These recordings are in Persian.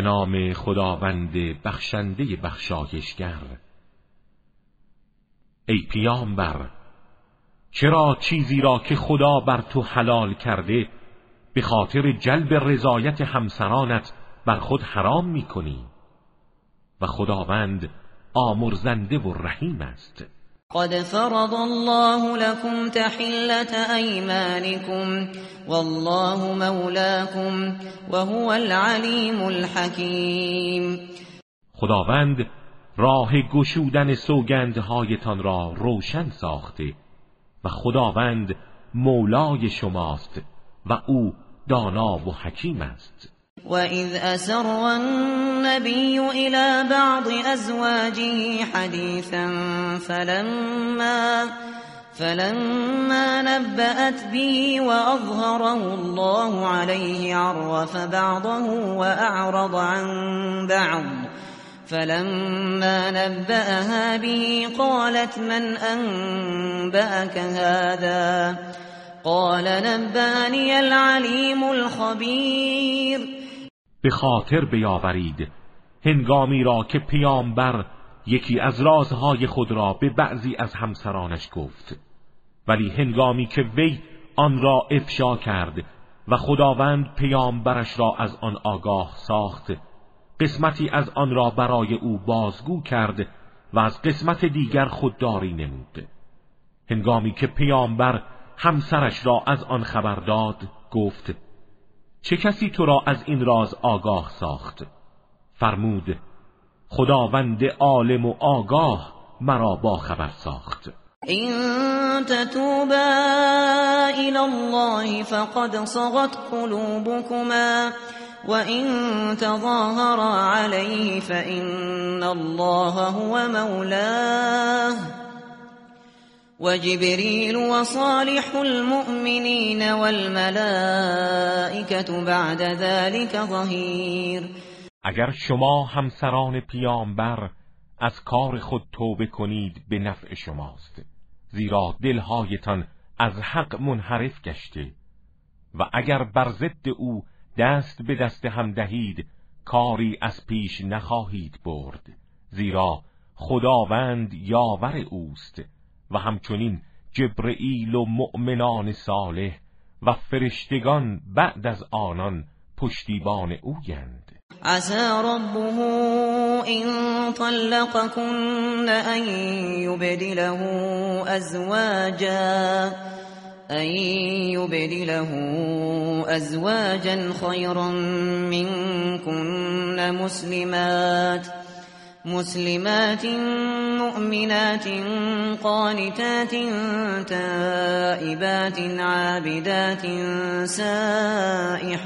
به نام خداوند بخشنده بخشایشگر. ای پیامبر چرا چیزی را که خدا بر تو حلال کرده به خاطر جلب رضایت همسرانت بر خود حرام می کنی و خداوند آمرزنده و رحیم است. قد فرض الله لكم تحلة أيمانكم والله مولاكم وهو العليم الحكيم. خداوند راه گشودن سوگندهایتان را روشن ساخته و خداوند مولای شماست و او دانا و حکیم است. وَإِذْ أَسَرَّ النَّبِيُّ إِلَى بَعْضِ أَزْوَاجِهِ حَدِيثًا فَلَمَّا فَلَمَّا نَبَّأَتْ بِهِ وَأَظْهَرَهُ اللَّهُ عَلَيْهِ عَرَّفَ بَعْضَهُ وَأَعْرَضَ عَن بَعْضٍ فَلَمَّا نَبَّأَهَا بِهِ قَالَتْ مَنْ أَنبَأَكَ هَذَا قال نبأني العليم الخبير به خاطر بیاورید. هنگامی را که پیامبر یکی از رازهای خود را به بعضی از همسرانش گفت. ولی هنگامی که وی آن را افشا کرد و خداوند پیامبرش را از آن آگاه ساخت قسمتی از آن را برای او بازگو کرد و از قسمت دیگر خودداری نمود. هنگامی که پیامبر همسرش را از آن خبر داد گفت چه کسی تو را از این راز آگاه ساخت؟ فرمود خداوند عالم و آگاه مرا با خبر ساخت. این تتوبا الى الله فقد صغت قلوبكما وإن تظاهرا عليه فإن الله هو مولاه. وجبريل وصالح المؤمنين والملائكة بعد ذلك ظهیر اگر شما همسران پیامبر از کار خود توبه کنید به نفع شماست. زیرا دلهایتان از حق منحرف گشته. و اگر بر ضد او دست به دست هم دهید کاری از پیش نخواهید برد. زیرا خداوند یاور اوست. و همچنین جبرئیل و مؤمنان صالح و فرشتگان بعد از آنان پشتیبان اویند. عسى ربه إن طلقكن أن يبدله أزواجا أن يبدله أزواجا خيرا منكن مسلمات. مسلمات مؤمنات قانتات تائبات عابدات سائحات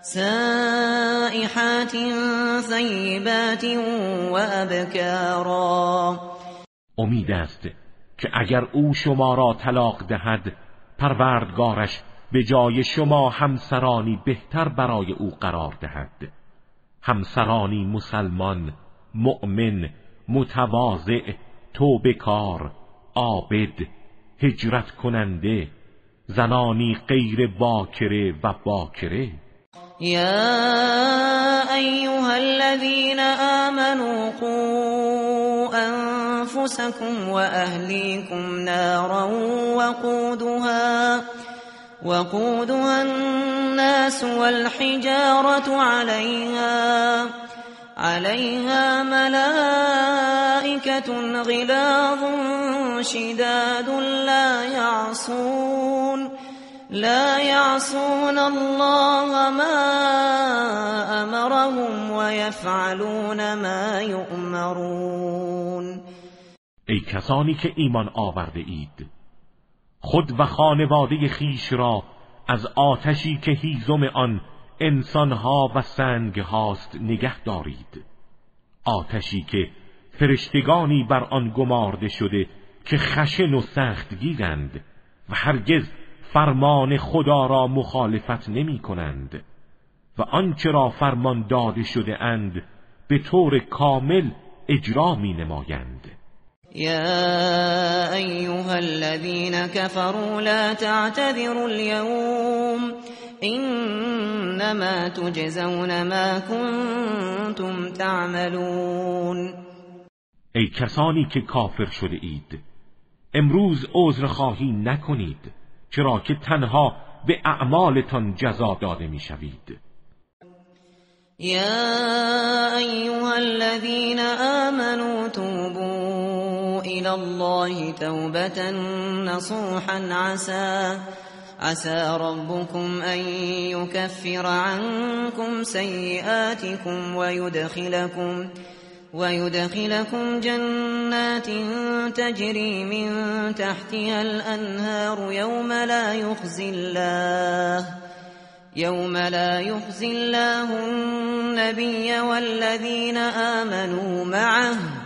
سائحات ثيبات وابکارا امید است که اگر او شما را طلاق دهد پروردگارش به جای شما همسرانی بهتر برای او قرار دهد. همسرانی مسلمان مؤمن متواضع توبکار عابد هجرت کننده زنانی غیر باکره و باکره. یا ایها الذین آمنوا قوا انفسكم واهلیكم نارا وقودها وقودها الناس والحجارة عليها عليها ملائكة غلاظ شداد لا يعصون لا يعصون الله ما أمرهم ويفعلون ما يؤمرون. ای کسانی که ایمان آورده اید خود و خانواده خیش را از آتشی که هیزم آن انسانها و سنگ هاست نگه دارید. آتشی که فرشتگانی بر آن گمارده شده که خشن و سخت گیرند و هرگز فرمان خدا را مخالفت نمی کنند و آنچه را فرمان داده شده اند به طور کامل اجرا می نمایند. یا ایها الذين كفروا لا تعتذروا اليوم انما تجزون ما كنتم تعملون. ای کسانی که کافر شده اید امروز عذر خواهی نکنید چرا که تنها به اعمالتان جزا داده می‌شوید. یا ایها الذين آمنوا توبوا إلى الله توبة نصوحا عسى عسى ربكم أن يكفر عنكم سيئاتكم ويدخلكم ويدخلكم جنات تجري من تحتها الأنهار يوم لا يخزي الله يوم لا يخزي الله النبي والذين آمنوا معه.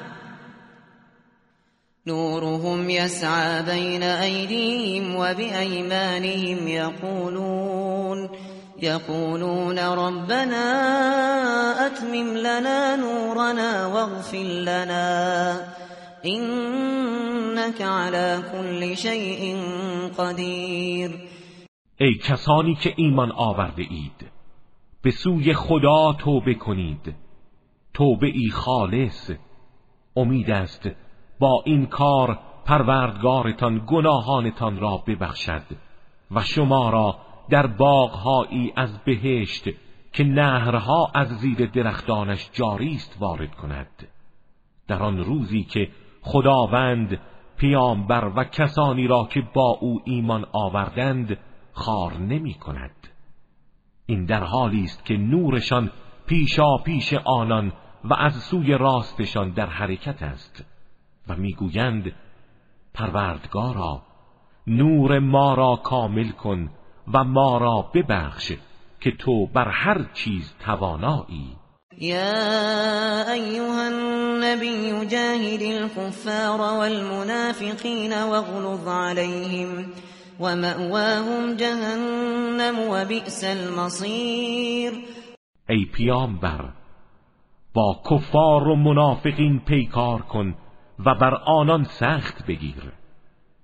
نورهم يسعى بين أيديهم وبأيمانهم يقولون يقولون ربنا اتمم لنا نورنا واغفر لنا انك على كل شيء قدیر ای کسانی که ایمان آورده اید به سوی خدا توبه کنید. توبه ای خالص امید است با این کار پروردگارتان گناهانتان را ببخشد و شما را در باغهایی از بهشت که نهرها از زیر درختانش جاری است وارد کند. در آن روزی که خداوند پیامبر و کسانی را که با او ایمان آوردند خار نمی کند. این در حالی است که نورشان پیشا پیش آنان و از سوی راستشان در حرکت است. و می‌گویند پروردگارا نور ما را کامل کن و ما را ببخش که تو بر هر چیز توانایی. یا ایها النبی جاهد الكفار والمنافقین واغلظ عليهم ومأواهم جهنم وبئس المصیر. ای پیامبر با کفار و منافقین پیکار کن و بر آنان سخت بگیر.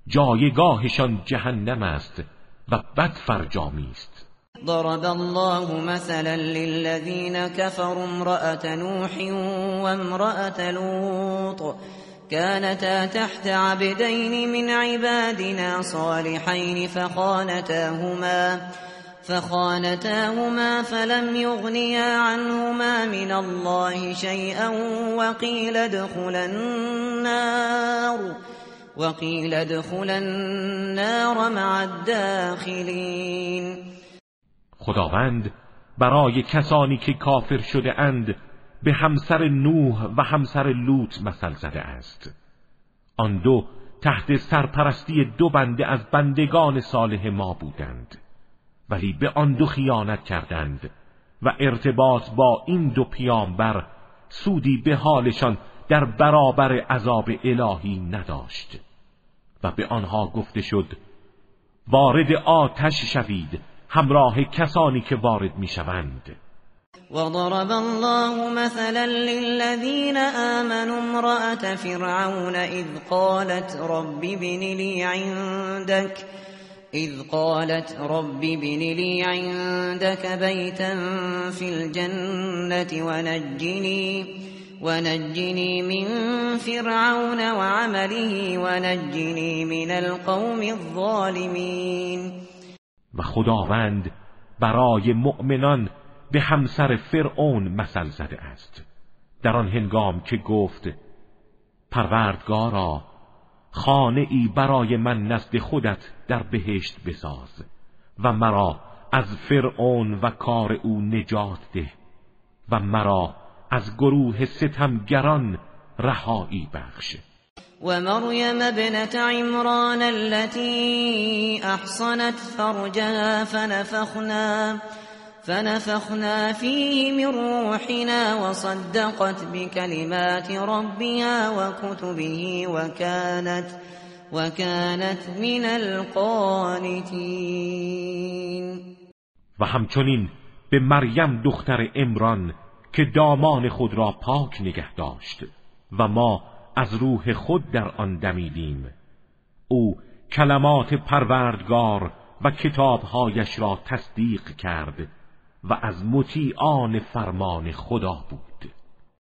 جایگاهشان جهنم است و بد فرجامی است. ضرب الله مثلا للذين كفروا امرأة نوح وامرأة لوط. كانتا تحت عبدين من عبادنا صالحين فخانتاهما فخانتاهما. فلم يغنيا عنهما من الله شيئا وقيل ادخلا النار وقیل ادخل النار مع الداخلین خداوند برای کسانی که کافر شده اند به همسر نوح و همسر لوط مثل زده است. آن دو تحت سرپرستی دو بنده از بندگان صالح ما بودند. ولی به آن دو خیانت کردند و ارتباط با این دو پیامبر سودی به حالشان در برابر عذاب الهی نداشت و به آنها گفته شد وارد آتش شوید همراه کسانی که وارد می‌شوند. وضرب الله مثلا للذين آمنوا امرأة فرعون إذ قالت رب بن لي عندك إذ قالت رب بن لي عندك بيتا في الجنة ونجني ونجني من فرعون وعمله ونجني من القوم الظالمين. و خداوند برای مؤمنان به همسر فرعون مثل زده است. در آن هنگام که گفت پروردگارا خانه ای برای من نزد خودت در بهشت بساز و مرا از فرعون و کار او نجات ده و مرا از گروه ستمگران رهایی بخش. و مریم ابنت عمران التي احصنت فرجها فنفخنا فنفخنا فيه من روحنا وصدقت بكلمات ربها وكتبه وكانت وكانت من القانتين. و همچنین به مریم دختر امران که دامان خود را پاک نگه داشت و ما از روح خود در آن دمیدیم. او کلمات پروردگار و کتابهایش را تصدیق کرد و از مطیعان فرمان خدا بود.